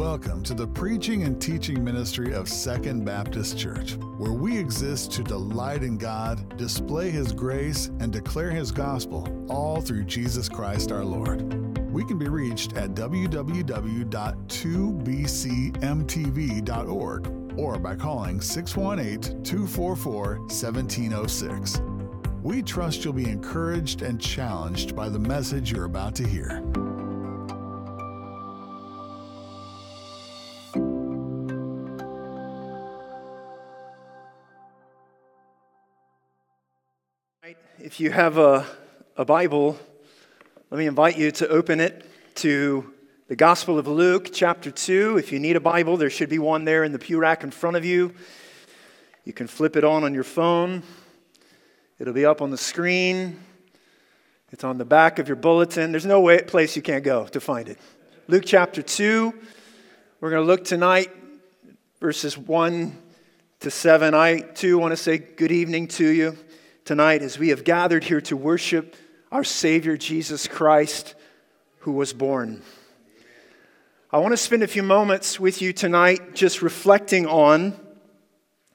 Welcome to the preaching and teaching ministry of Second Baptist Church, where we exist to delight in God, display His grace, and declare His gospel, all through Jesus Christ our Lord. We can be reached at www.2bcmtv.org or by calling 618 244 1706. We trust you'll be encouraged and challenged by the message you're about to hear. If you have a, a Bible, let me invite you to open it to the Gospel of Luke, chapter 2. If you need a Bible, there should be one there in the pew rack in front of you. You can flip it on on your phone, it'll be up on the screen. It's on the back of your bulletin. There's no way, place you can't go to find it. Luke chapter 2. We're going to look tonight, verses 1 to 7. I, too, want to say good evening to you tonight as we have gathered here to worship our Savior Jesus Christ who was born. I want to spend a few moments with you tonight just reflecting on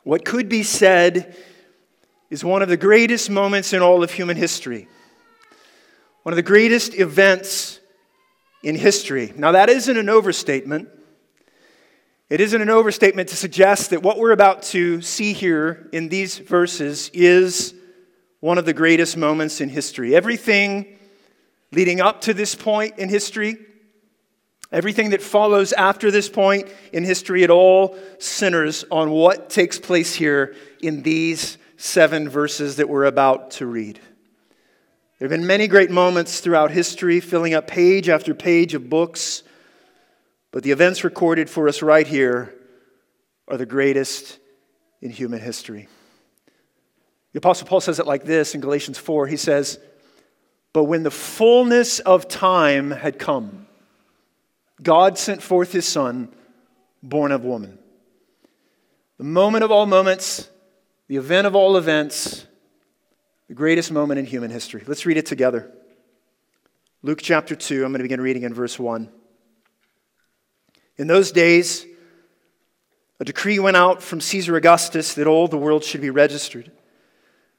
what could be said is one of the greatest moments in all of human history, one of the greatest events in history. Now, that isn't an overstatement. It isn't an overstatement to suggest that what we're about to see here in these verses is one of the greatest moments in history. Everything leading up to this point in history, everything that follows after this point in history, it all centers on what takes place here in these seven verses that we're about to read. There have been many great moments throughout history, filling up page after page of books, but the events recorded for us right here are the greatest in human history. The Apostle Paul says it like this in Galatians 4. He says, But when the fullness of time had come, God sent forth his Son, born of woman. The moment of all moments, the event of all events, the greatest moment in human history. Let's read it together. Luke chapter 2, I'm going to begin reading in verse 1. In those days, a decree went out from Caesar Augustus that all the world should be registered.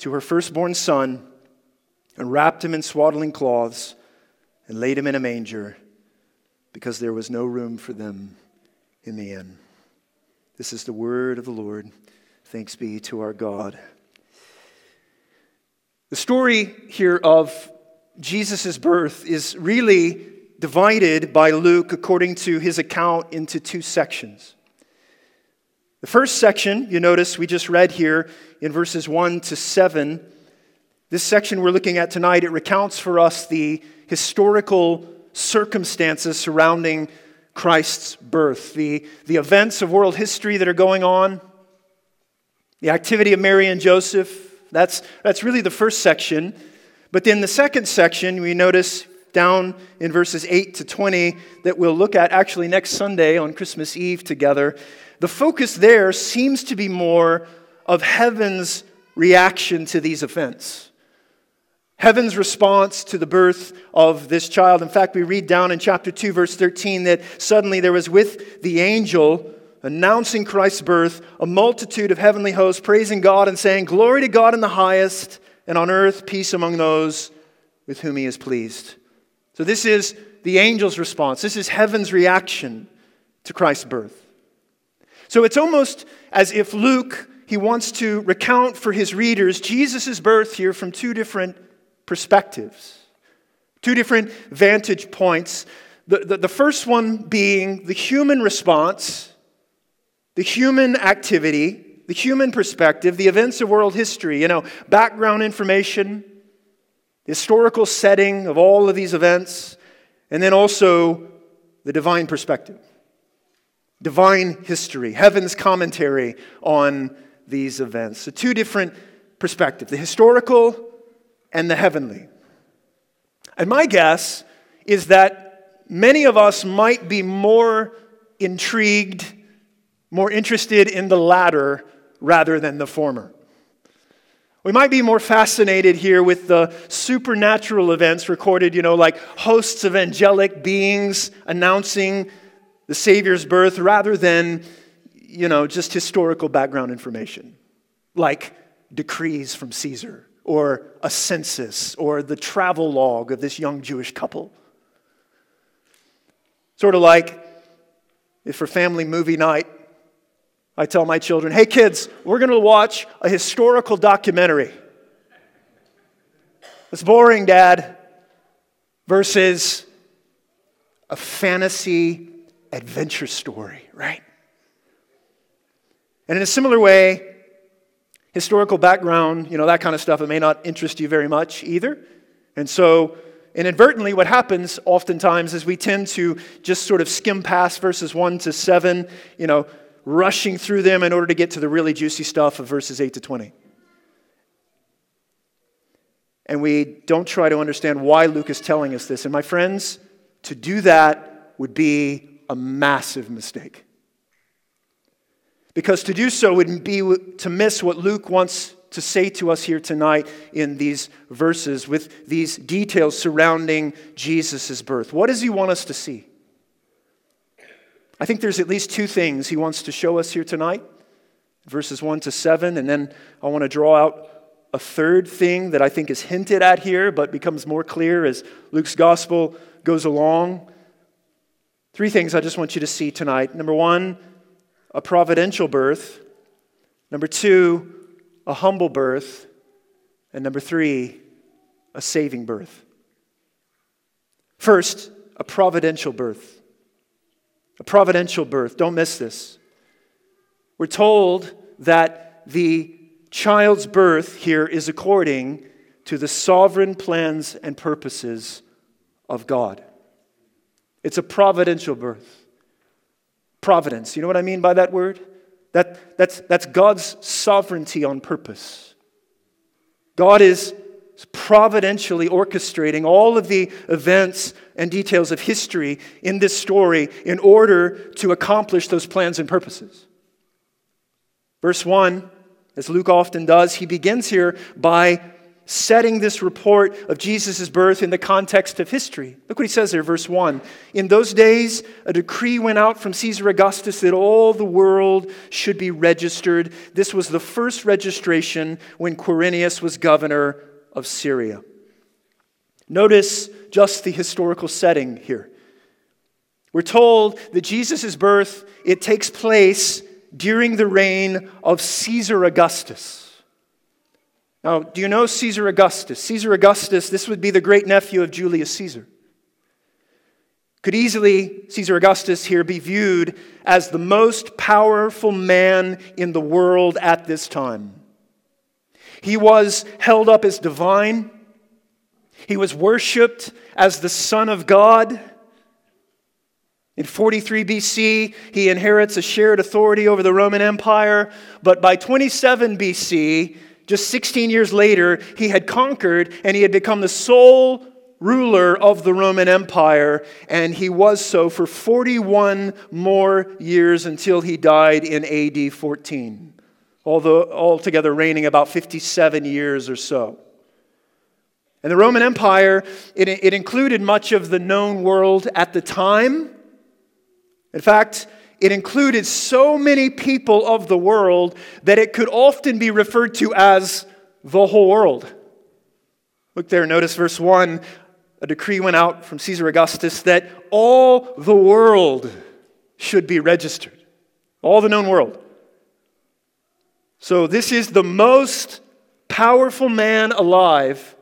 to her firstborn son and wrapped him in swaddling cloths and laid him in a manger because there was no room for them in the inn. This is the word of the Lord. Thanks be to our God. The story here of Jesus' birth is really divided by Luke, according to his account, into two sections. The first section, you notice we just read here in verses 1 to 7. This section we're looking at tonight, it recounts for us the historical circumstances surrounding Christ's birth, the, the events of world history that are going on, the activity of Mary and Joseph. That's, that's really the first section. But then the second section, we notice down in verses 8 to 20 that we'll look at actually next Sunday on Christmas Eve together. The focus there seems to be more of heaven's reaction to these events. Heaven's response to the birth of this child. In fact, we read down in chapter 2, verse 13, that suddenly there was with the angel announcing Christ's birth a multitude of heavenly hosts praising God and saying, Glory to God in the highest, and on earth peace among those with whom he is pleased. So, this is the angel's response. This is heaven's reaction to Christ's birth. So, it's almost as if Luke he wants to recount for his readers Jesus' birth here from two different perspectives, two different vantage points. The, the, the, first one being the human response, the human activity, the human perspective, the events of world history, you know, background information, the historical setting of all of these events, and then also the divine perspective. Divine history, heaven's commentary on these events. So, two different perspectives the historical and the heavenly. And my guess is that many of us might be more intrigued, more interested in the latter rather than the former. We might be more fascinated here with the supernatural events recorded, you know, like hosts of angelic beings announcing the Savior's birth rather than, you know, just historical background information, like decrees from Caesar or a census or the travel log of this young Jewish couple. Sort of like if for family movie night, I tell my children, hey kids, we're going to watch a historical documentary. It's boring, Dad, versus a fantasy adventure story, right? And in a similar way, historical background, you know, that kind of stuff, it may not interest you very much either. And so, inadvertently, what happens oftentimes is we tend to just sort of skim past verses 1 to 7, you know, rushing through them in order to get to the really juicy stuff of verses 8 to 20. And we don't try to understand why Luke is telling us this. And my friends, to do that would be a massive mistake. Because to do so would be to miss what Luke wants to say to us here tonight in these verses with these details surrounding Jesus' birth. What does he want us to see? I think there's at least two things he wants to show us here tonight verses 1 to 7. And then I want to draw out a third thing that I think is hinted at here, but becomes more clear as Luke's gospel goes along. Three things I just want you to see tonight. Number one, a providential birth. Number two, a humble birth. And number three, a saving birth. First, a providential birth a providential birth. Don't miss this. We're told that the child's birth here is according to the sovereign plans and purposes of God. It's a providential birth. Providence, you know what I mean by that word? That, that's, that's God's sovereignty on purpose. God is providentially orchestrating all of the events and details of history in this story in order to accomplish those plans and purposes. Verse 1, as Luke often does, he begins here by setting this report of Jesus' birth in the context of history. Look what he says there, verse 1. In those days, a decree went out from Caesar Augustus that all the world should be registered. This was the first registration when Quirinius was governor of Syria. Notice just the historical setting here. We're told that Jesus' birth, it takes place during the reign of Caesar Augustus. Now, do you know Caesar Augustus? Caesar Augustus, this would be the great nephew of Julius Caesar. Could easily, Caesar Augustus here, be viewed as the most powerful man in the world at this time. He was held up as divine. He was worshiped as the Son of God. In 43 BC, he inherits a shared authority over the Roman Empire. But by 27 BC, just 16 years later, he had conquered and he had become the sole ruler of the Roman Empire. And he was so for 41 more years until he died in AD 14 although altogether reigning about 57 years or so. And the Roman Empire, it, it included much of the known world at the time. In fact, it included so many people of the world that it could often be referred to as the whole world. Look there, notice verse 1. A decree went out from Caesar Augustus that all the world should be registered. All the known world. So, this is the most powerful man alive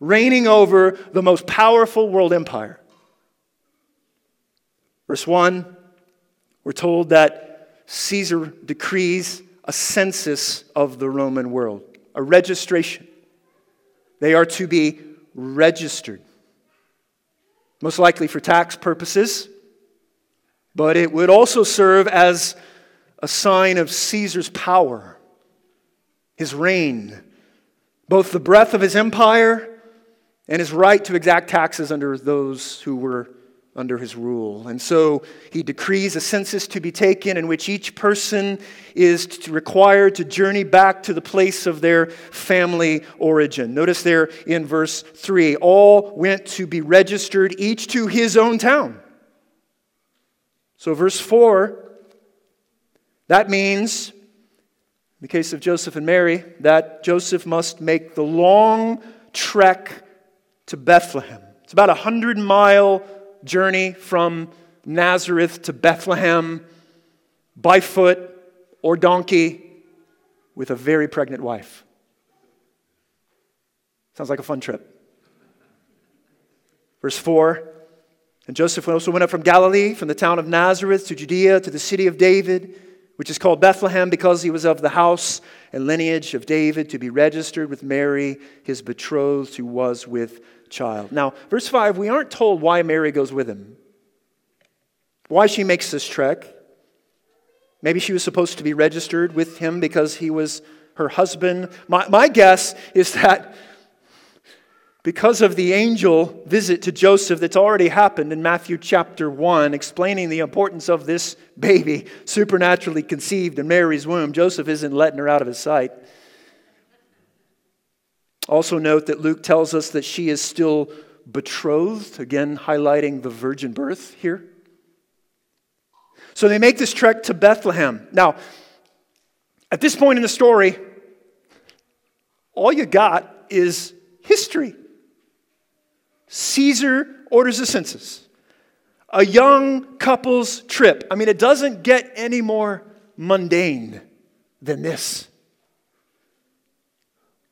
reigning over the most powerful world empire. Verse 1, we're told that Caesar decrees a census of the Roman world, a registration. They are to be registered, most likely for tax purposes, but it would also serve as a sign of Caesar's power, his reign, both the breadth of his empire and his right to exact taxes under those who were under his rule. And so he decrees a census to be taken in which each person is required to journey back to the place of their family origin. Notice there in verse 3 all went to be registered, each to his own town. So, verse 4, that means, in the case of Joseph and Mary, that Joseph must make the long trek to Bethlehem. It's about a hundred mile journey from Nazareth to Bethlehem by foot or donkey with a very pregnant wife. Sounds like a fun trip. Verse 4 And Joseph also went up from Galilee, from the town of Nazareth to Judea, to the city of David, which is called Bethlehem, because he was of the house and lineage of David, to be registered with Mary, his betrothed, who was with child. Now, verse 5, we aren't told why Mary goes with him, why she makes this trek. Maybe she was supposed to be registered with him because he was her husband. My, my guess is that because of the angel visit to Joseph that's already happened in Matthew chapter 1, explaining the importance of this baby supernaturally conceived in Mary's womb, Joseph isn't letting her out of his sight. Also, note that Luke tells us that she is still betrothed, again, highlighting the virgin birth here. So they make this trek to Bethlehem. Now, at this point in the story, all you got is history. Caesar orders a census, a young couple's trip. I mean, it doesn't get any more mundane than this.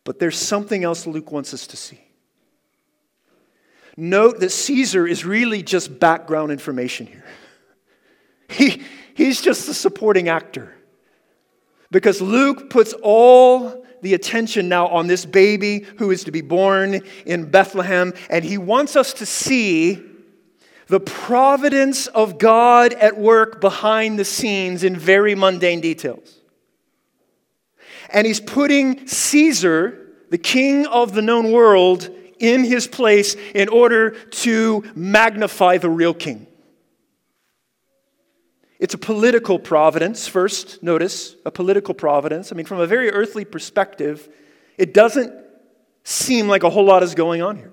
But there's something else Luke wants us to see. Note that Caesar is really just background information here. He, he's just the supporting actor. Because Luke puts all the attention now on this baby who is to be born in Bethlehem, and he wants us to see the providence of God at work behind the scenes in very mundane details. And he's putting Caesar, the king of the known world, in his place in order to magnify the real king. It's a political providence, first, notice, a political providence. I mean, from a very earthly perspective, it doesn't seem like a whole lot is going on here.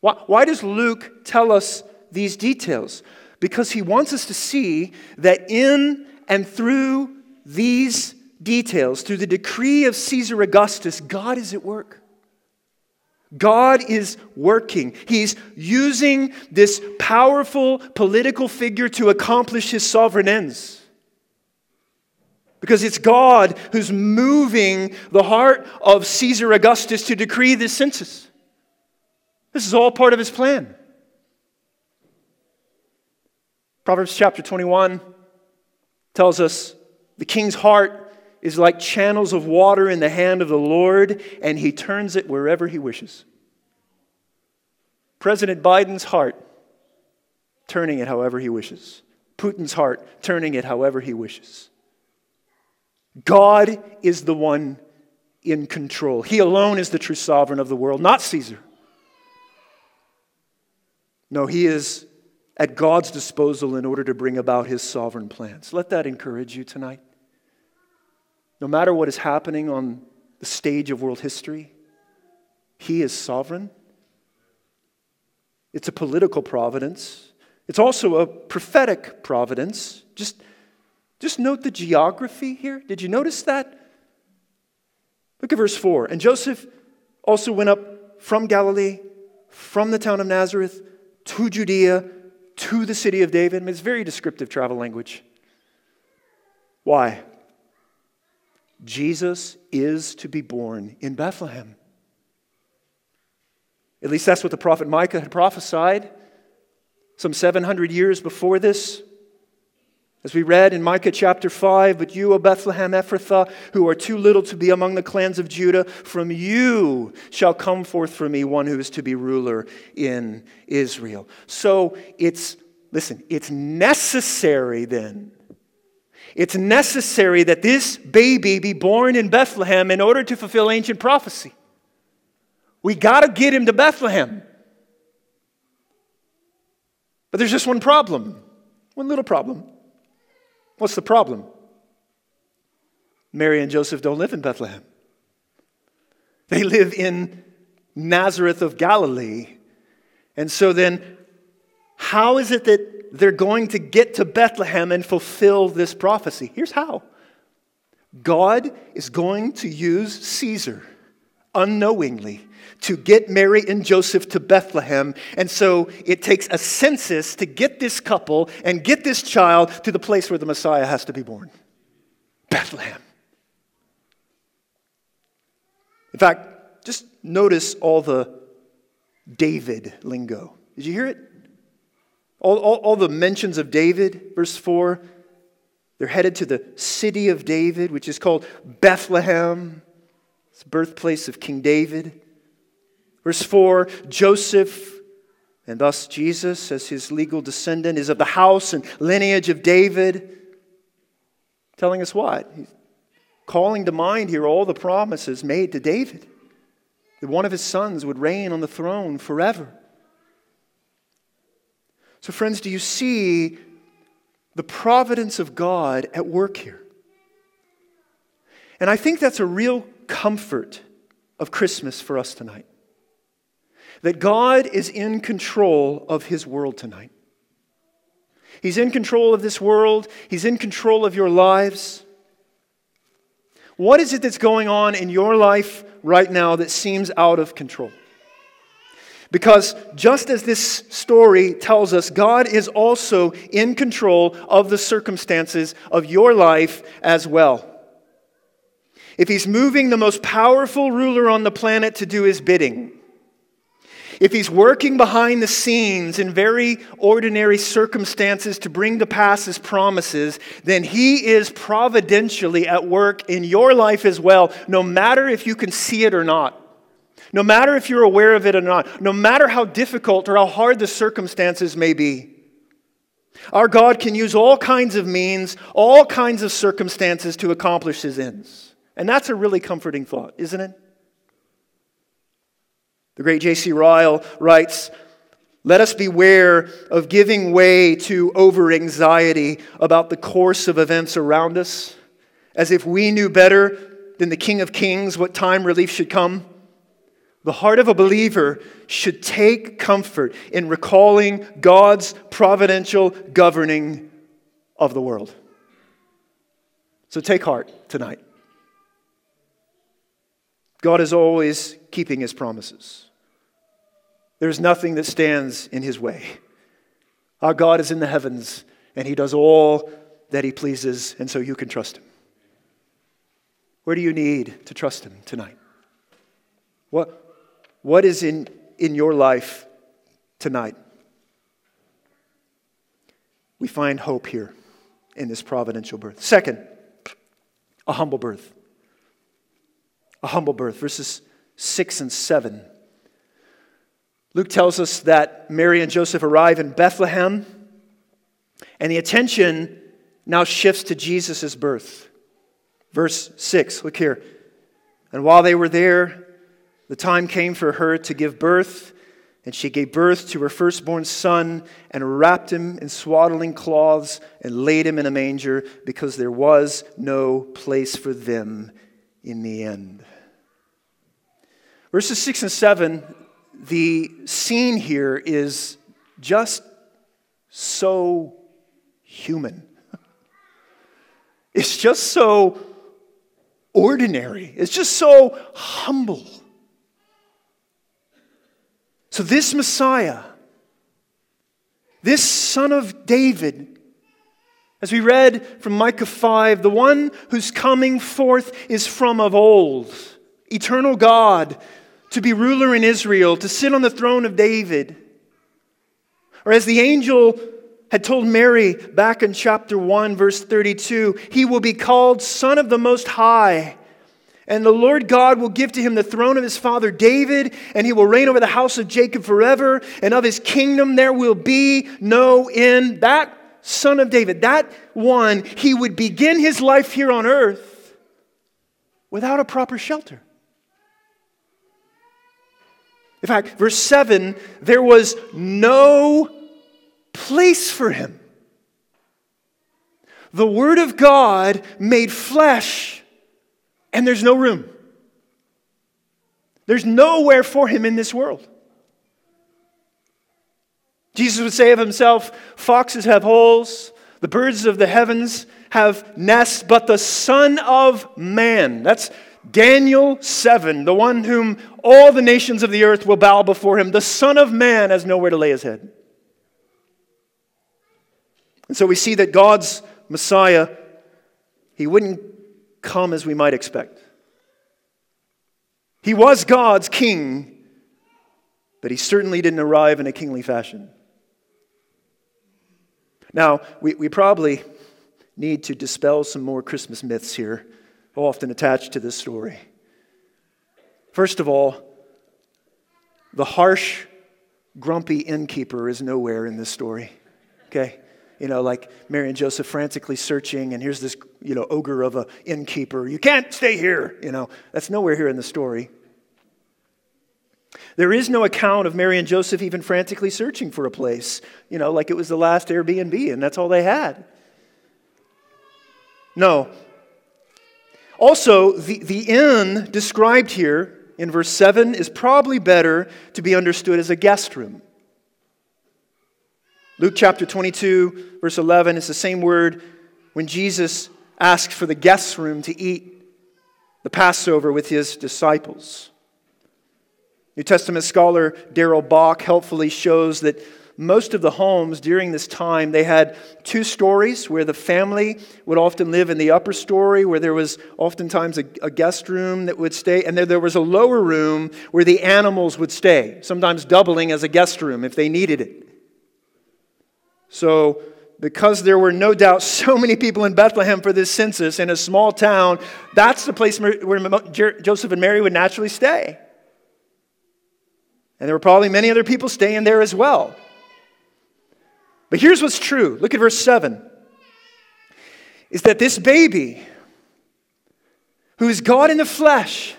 Why, why does Luke tell us these details? Because he wants us to see that in and through these details, through the decree of Caesar Augustus, God is at work. God is working. He's using this powerful political figure to accomplish his sovereign ends. Because it's God who's moving the heart of Caesar Augustus to decree this census. This is all part of his plan. Proverbs chapter 21 tells us the king's heart is like channels of water in the hand of the Lord, and he turns it wherever he wishes. President Biden's heart, turning it however he wishes. Putin's heart, turning it however he wishes. God is the one in control. He alone is the true sovereign of the world, not Caesar. No, he is at God's disposal in order to bring about his sovereign plans. Let that encourage you tonight. No matter what is happening on the stage of world history, he is sovereign. It's a political providence. It's also a prophetic providence. Just, just note the geography here. Did you notice that? Look at verse 4. And Joseph also went up from Galilee, from the town of Nazareth, to Judea, to the city of David. I mean, it's very descriptive travel language. Why? Jesus is to be born in Bethlehem. At least that's what the prophet Micah had prophesied some 700 years before this. As we read in Micah chapter 5, but you, O Bethlehem Ephrathah, who are too little to be among the clans of Judah, from you shall come forth for me one who is to be ruler in Israel. So it's Listen, it's necessary then. It's necessary that this baby be born in Bethlehem in order to fulfill ancient prophecy. We got to get him to Bethlehem. But there's just one problem, one little problem. What's the problem? Mary and Joseph don't live in Bethlehem. They live in Nazareth of Galilee. And so then, how is it that they're going to get to Bethlehem and fulfill this prophecy? Here's how God is going to use Caesar unknowingly to get Mary and Joseph to Bethlehem. And so it takes a census to get this couple and get this child to the place where the Messiah has to be born Bethlehem. In fact, just notice all the David lingo. Did you hear it? All, all, all, the mentions of David, verse 4, they're headed to the city of David, which is called Bethlehem. It's the birthplace of King David. Verse 4 Joseph, and thus Jesus, as his legal descendant, is of the house and lineage of David. Telling us what? He's calling to mind here all the promises made to David that one of his sons would reign on the throne forever. So, friends, do you see the providence of God at work here? And I think that's a real comfort of Christmas for us tonight. That God is in control of his world tonight. He's in control of this world, He's in control of your lives. What is it that's going on in your life right now that seems out of control? Because just as this story tells us, God is also in control of the circumstances of your life as well. If He's moving the most powerful ruler on the planet to do His bidding, if He's working behind the scenes in very ordinary circumstances to bring to pass His promises, then He is providentially at work in your life as well, no matter if you can see it or not. No matter if you're aware of it or not, no matter how difficult or how hard the circumstances may be, our God can use all kinds of means, all kinds of circumstances to accomplish his ends. And that's a really comforting thought, isn't it? The great J.C. Ryle writes, let us beware of giving way to over anxiety about the course of events around us, as if we knew better than the King of Kings what time relief should come. The heart of a believer should take comfort in recalling God's providential governing of the world. So take heart tonight. God is always keeping his promises. There's nothing that stands in his way. Our God is in the heavens, and he does all that he pleases, and so you can trust him. Where do you need to trust him tonight? What, what is in, in your life tonight? We find hope here in this providential birth. Second, a humble birth. A humble birth, verses 6 and 7. Luke tells us that Mary and Joseph arrive in Bethlehem, and the attention now shifts to Jesus' birth. Verse 6, look here. And while they were there, the time came for her to give birth, and she gave birth to her firstborn son and wrapped him in swaddling cloths and laid him in a manger because there was no place for them in the end. Verses 6 and 7, the scene here is just so human. It's just so ordinary. It's just so humble. So, this Messiah, this son of David, as we read from Micah 5, the one whose coming forth is from of old, eternal God, to be ruler in Israel, to sit on the throne of David. Or as the angel had told Mary back in chapter 1, verse 32, he will be called Son of the Most High. And the Lord God will give to him the throne of his father David, and he will reign over the house of Jacob forever, and of his kingdom there will be no end. That son of David, that one, he would begin his life here on earth without a proper shelter. In fact, verse 7 there was no place for him. The Word of God made flesh and there's no room. There's nowhere for him in this world. Jesus would say of himself, Foxes have holes, the birds of the heavens have nests, but the Son of Man, that's Daniel 7, the one whom all the nations of the earth will bow before him, the Son of Man has nowhere to lay his head. And so we see that God's Messiah, he wouldn't come as we might expect. He was God's king, but he certainly didn't arrive in a kingly fashion. Now, we, we probably need to dispel some more Christmas myths here, often attached to this story. First of all, the harsh, grumpy innkeeper is nowhere in this story. Okay? You know, like Mary and Joseph frantically searching, and here's this, you know, ogre of an innkeeper. You can't stay here, you know. That's nowhere here in the story. There is no account of Mary and Joseph even frantically searching for a place, you know, like it was the last Airbnb and that's all they had. No. Also, the, the inn described here in verse 7 is probably better to be understood as a guest room. Luke chapter 22, verse 11, is the same word when Jesus asked for the guest room to eat the Passover with his disciples. New Testament scholar Darrell Bock helpfully shows that most of the homes during this time they had two stories where the family would often live in the upper story where there was oftentimes a, a, guest room that would stay and there, there was a lower room where the animals would stay sometimes doubling as a guest room if they needed it so, because there were no doubt so many people in Bethlehem for this census in a small town, that's the place where Joseph and Mary would naturally stay. And there were probably many other people staying there as well. But here's what's true look at verse 7 is that this baby, who is God in the flesh,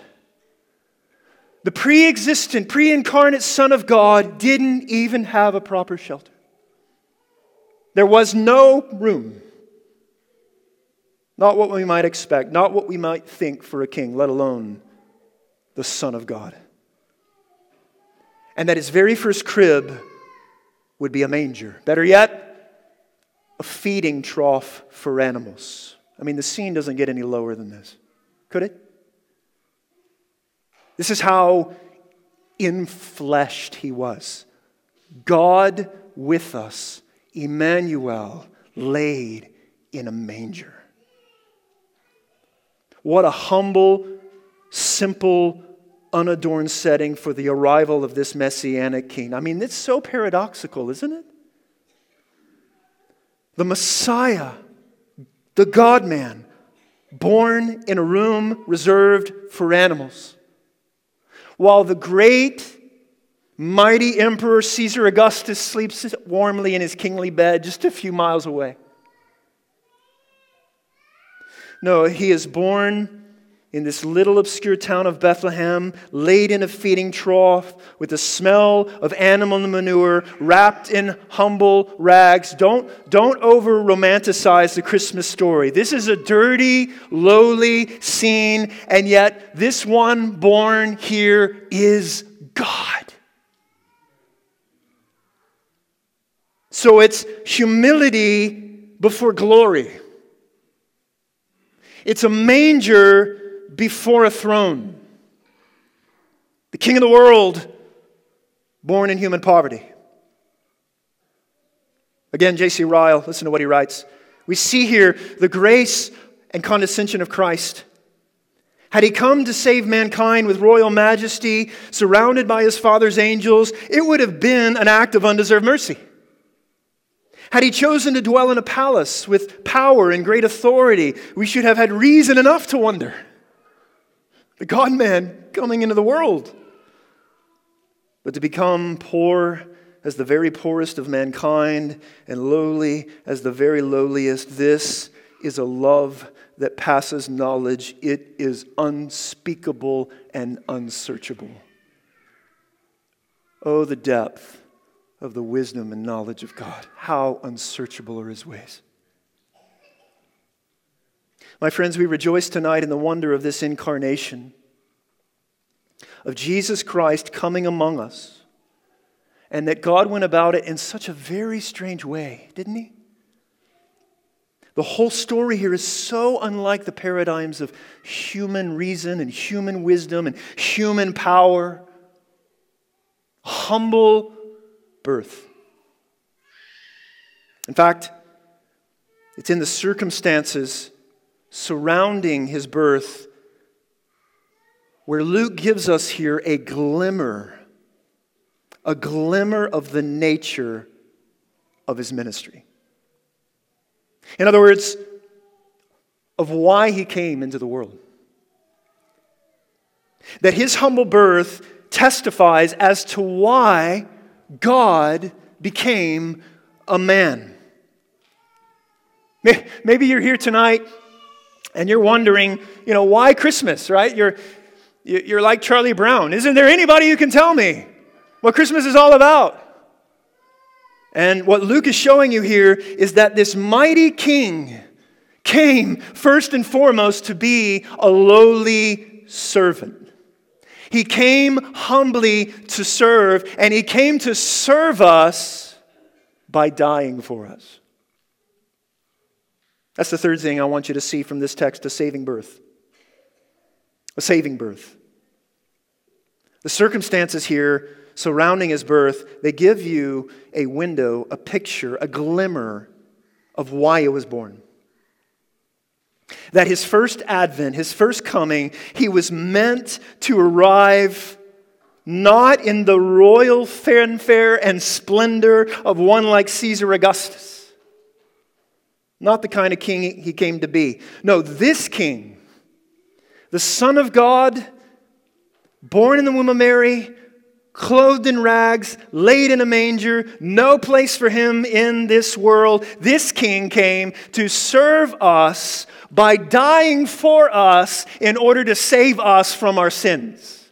the pre existent, pre incarnate Son of God, didn't even have a proper shelter. There was no room. Not what we might expect, not what we might think for a king, let alone the Son of God. And that his very first crib would be a manger. Better yet, a feeding trough for animals. I mean, the scene doesn't get any lower than this, could it? This is how infleshed he was. God with us Emmanuel laid in a manger. What a humble, simple, unadorned setting for the arrival of this messianic king. I mean, it's so paradoxical, isn't it? The Messiah, the God man, born in a room reserved for animals, while the great Mighty Emperor Caesar Augustus sleeps warmly in his kingly bed just a few miles away. No, he is born in this little obscure town of Bethlehem, laid in a feeding trough with the smell of animal manure, wrapped in humble rags. Don't, don't over romanticize the Christmas story. This is a dirty, lowly scene, and yet this one born here is God. So it's humility before glory. It's a manger before a throne. The king of the world, born in human poverty. Again, J.C. Ryle, listen to what he writes. We see here the grace and condescension of Christ. Had he come to save mankind with royal majesty, surrounded by his Father's angels, it would have been an act of undeserved mercy. Had he chosen to dwell in a palace with power and great authority, we should have had reason enough to wonder. the God man coming into the world. But to become poor as the very poorest of mankind and lowly as the very lowliest, this is a love that passes knowledge. It is unspeakable and unsearchable. Oh, the depth of the wisdom and knowledge of God. How unsearchable are his ways. My friends, we rejoice tonight in the wonder of this incarnation, of Jesus Christ coming among us, and that God went about it in such a very strange way, didn't he? The whole story here is so unlike the paradigms of human reason and human wisdom and human power. Humble birth. In fact, it's in the circumstances surrounding his birth where Luke gives us here a glimmer, a glimmer of the nature of his ministry. In other words, of why he came into the world. That his humble birth testifies as to why God became a man. Maybe you're here tonight and you're wondering, you know, why Christmas, right? You're, you're like Charlie Brown. Isn't there anybody who can tell me what Christmas is all about? And what Luke is showing you here is that this mighty king came first and foremost to be a lowly servant. He came humbly to serve, and he came to serve us by dying for us. That's the third thing I want you to see from this text a saving birth. A saving birth. The circumstances here surrounding his birth, they give you a window, a picture, a glimmer of why he was born. That his first advent, his first coming, he was meant to arrive not in the royal fanfare and splendor of one like Caesar Augustus. Not the kind of king he came to be. No, this king, the Son of God, born in the womb of Mary, clothed in rags, laid in a manger, no place for him in this world. This king came to serve us by dying for us in order to save us from our sins.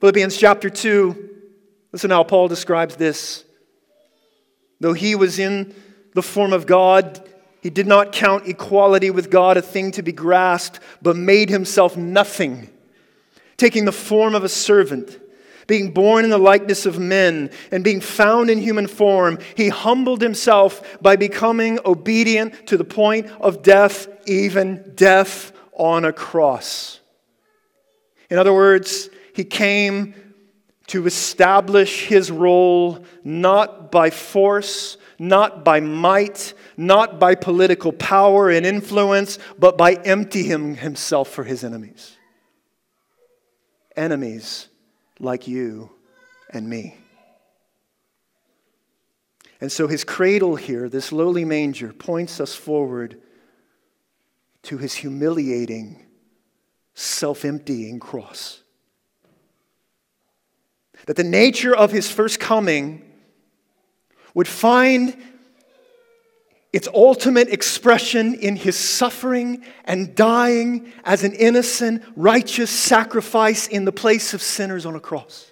Philippians chapter 2, listen how Paul describes this. Though he was in the form of God, he did not count equality with God a thing to be grasped, but made himself nothing taking the form of a servant, being born in the likeness of men, and being found in human form, he humbled himself by becoming obedient to the point of death, even death on a cross. In other words, he came to establish his role not by force, not by might, not by political power and influence, but by emptying himself for his enemies enemies like you and me. And so his cradle here, this lowly manger, points us forward to his humiliating, self emptying cross. That the nature of his first coming would find its ultimate expression in his suffering and dying as an innocent, righteous sacrifice in the place of sinners on a cross.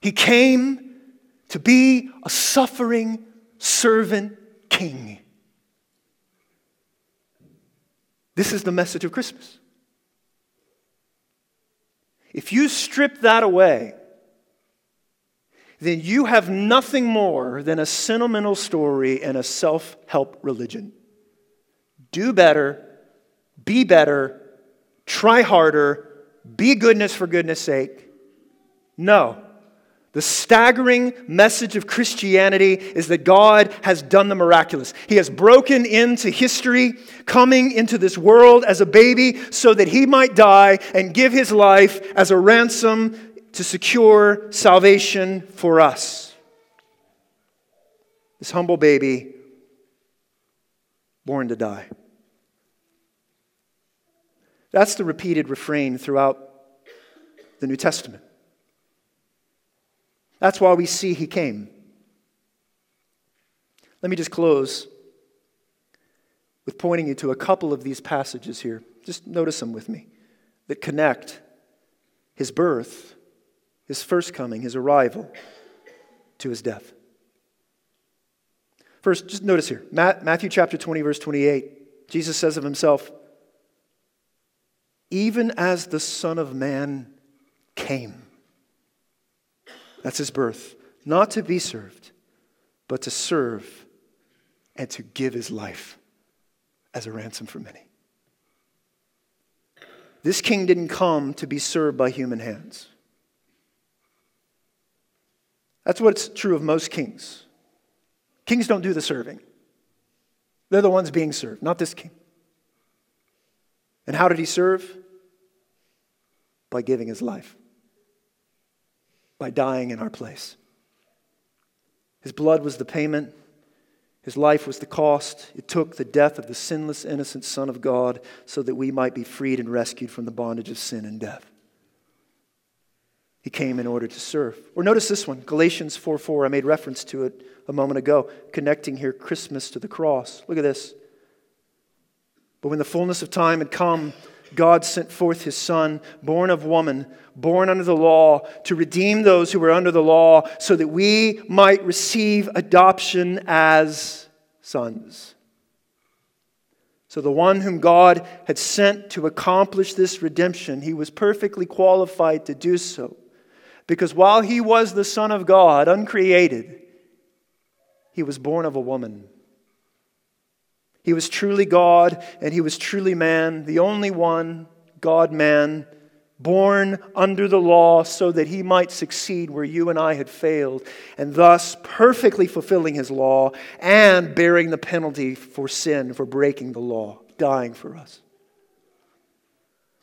He came to be a suffering servant king. This is the message of Christmas. If you strip that away, then you have nothing more than a sentimental story and a self help religion. Do better, be better, try harder, be goodness for goodness sake. No. The staggering message of Christianity is that God has done the miraculous. He has broken into history, coming into this world as a baby so that he might die and give his life as a ransom to secure salvation for us. This humble baby born to die. That's the repeated refrain throughout the New Testament. That's why we see he came. Let me just close with pointing you to a couple of these passages here. Just notice them with me that connect his birth, his first coming, his arrival, to his death. First, just notice here Matthew chapter 20, verse 28. Jesus says of himself, Even as the Son of Man came. That's his birth. Not to be served, but to serve and to give his life as a ransom for many. This king didn't come to be served by human hands. That's what's true of most kings. Kings don't do the serving, they're the ones being served, not this king. And how did he serve? By giving his life, by dying in our place. His blood was the payment. His life was the cost. It took the death of the sinless, innocent Son of God so that we might be freed and rescued from the bondage of sin and death. He came in order to serve. Or notice this one, Galatians 4 4. I made reference to it a moment ago, connecting here Christmas to the cross. Look at this. But when the fullness of time had come, God sent forth his Son, born of woman, born under the law, to redeem those who were under the law, so that we might receive adoption as sons. So, the one whom God had sent to accomplish this redemption, he was perfectly qualified to do so. Because while he was the Son of God, uncreated, he was born of a woman. He was truly God and he was truly man, the only one, God man, born under the law so that he might succeed where you and I had failed, and thus perfectly fulfilling his law and bearing the penalty for sin, for breaking the law, dying for us.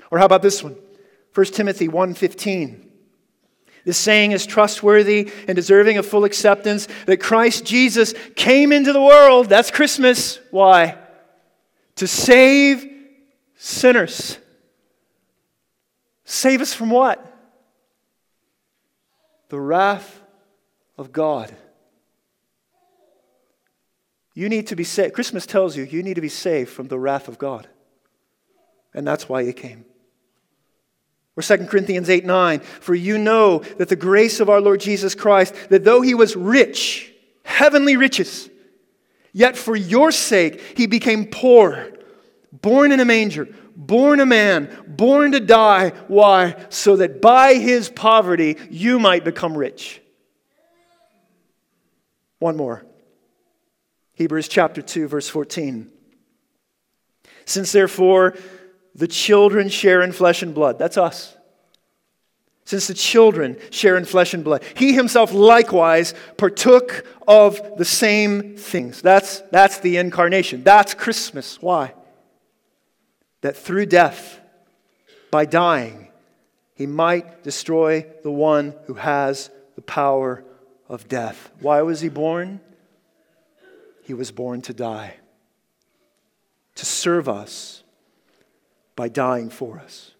Or how about this one? 1 Timothy 1:15. This saying is trustworthy and deserving of full acceptance that Christ Jesus came into the world. That's Christmas. Why? To save sinners. Save us from what? The wrath of God. You need to be saved. Christmas tells you you need to be saved from the wrath of God. And that's why he came. Or 2 Corinthians 8 9, for you know that the grace of our Lord Jesus Christ, that though he was rich, heavenly riches, yet for your sake he became poor, born in a manger, born a man, born to die. Why? So that by his poverty you might become rich. One more. Hebrews chapter 2, verse 14. Since therefore the children share in flesh and blood. That's us. Since the children share in flesh and blood, he himself likewise partook of the same things. That's, that's the incarnation. That's Christmas. Why? That through death, by dying, he might destroy the one who has the power of death. Why was he born? He was born to die, to serve us by dying for us.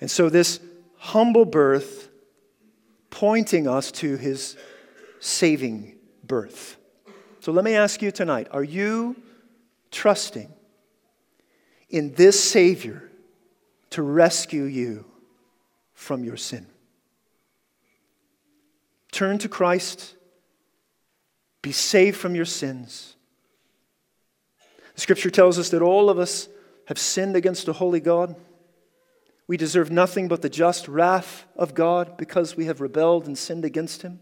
And so, this humble birth pointing us to his saving birth. So, let me ask you tonight are you trusting in this Savior to rescue you from your sin? Turn to Christ, be saved from your sins. The scripture tells us that all of us have sinned against a holy God. We deserve nothing but the just wrath of God because we have rebelled and sinned against Him.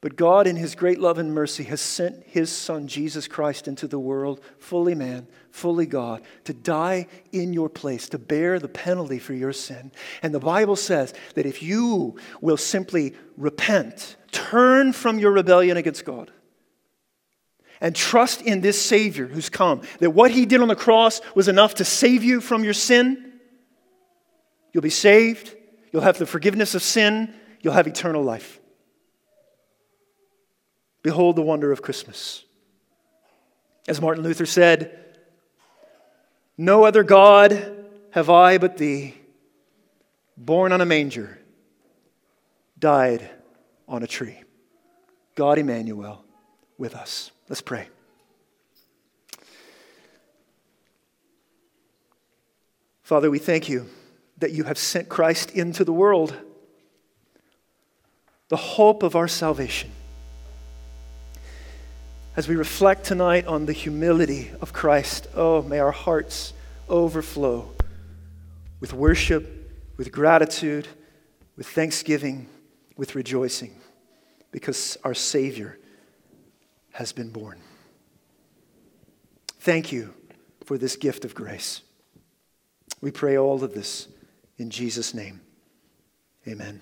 But God, in His great love and mercy, has sent His Son, Jesus Christ, into the world, fully man, fully God, to die in your place, to bear the penalty for your sin. And the Bible says that if you will simply repent, turn from your rebellion against God, and trust in this Savior who's come, that what He did on the cross was enough to save you from your sin, you'll be saved, you'll have the forgiveness of sin, you'll have eternal life. Behold the wonder of Christmas. As Martin Luther said, no other God have I but thee, born on a manger, died on a tree. God Emmanuel with us. Let's pray. Father, we thank you that you have sent Christ into the world, the hope of our salvation. As we reflect tonight on the humility of Christ, oh, may our hearts overflow with worship, with gratitude, with thanksgiving, with rejoicing, because our Savior has been born. Thank you for this gift of grace. We pray all of this in Jesus' name. Amen.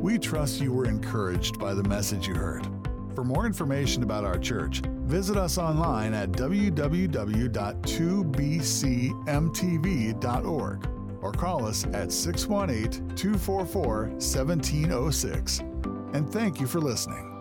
We trust you were encouraged by the message you heard. For more information about our church, visit us online at www.2bcmtv.org or call us at 618 244 1706. And thank you for listening.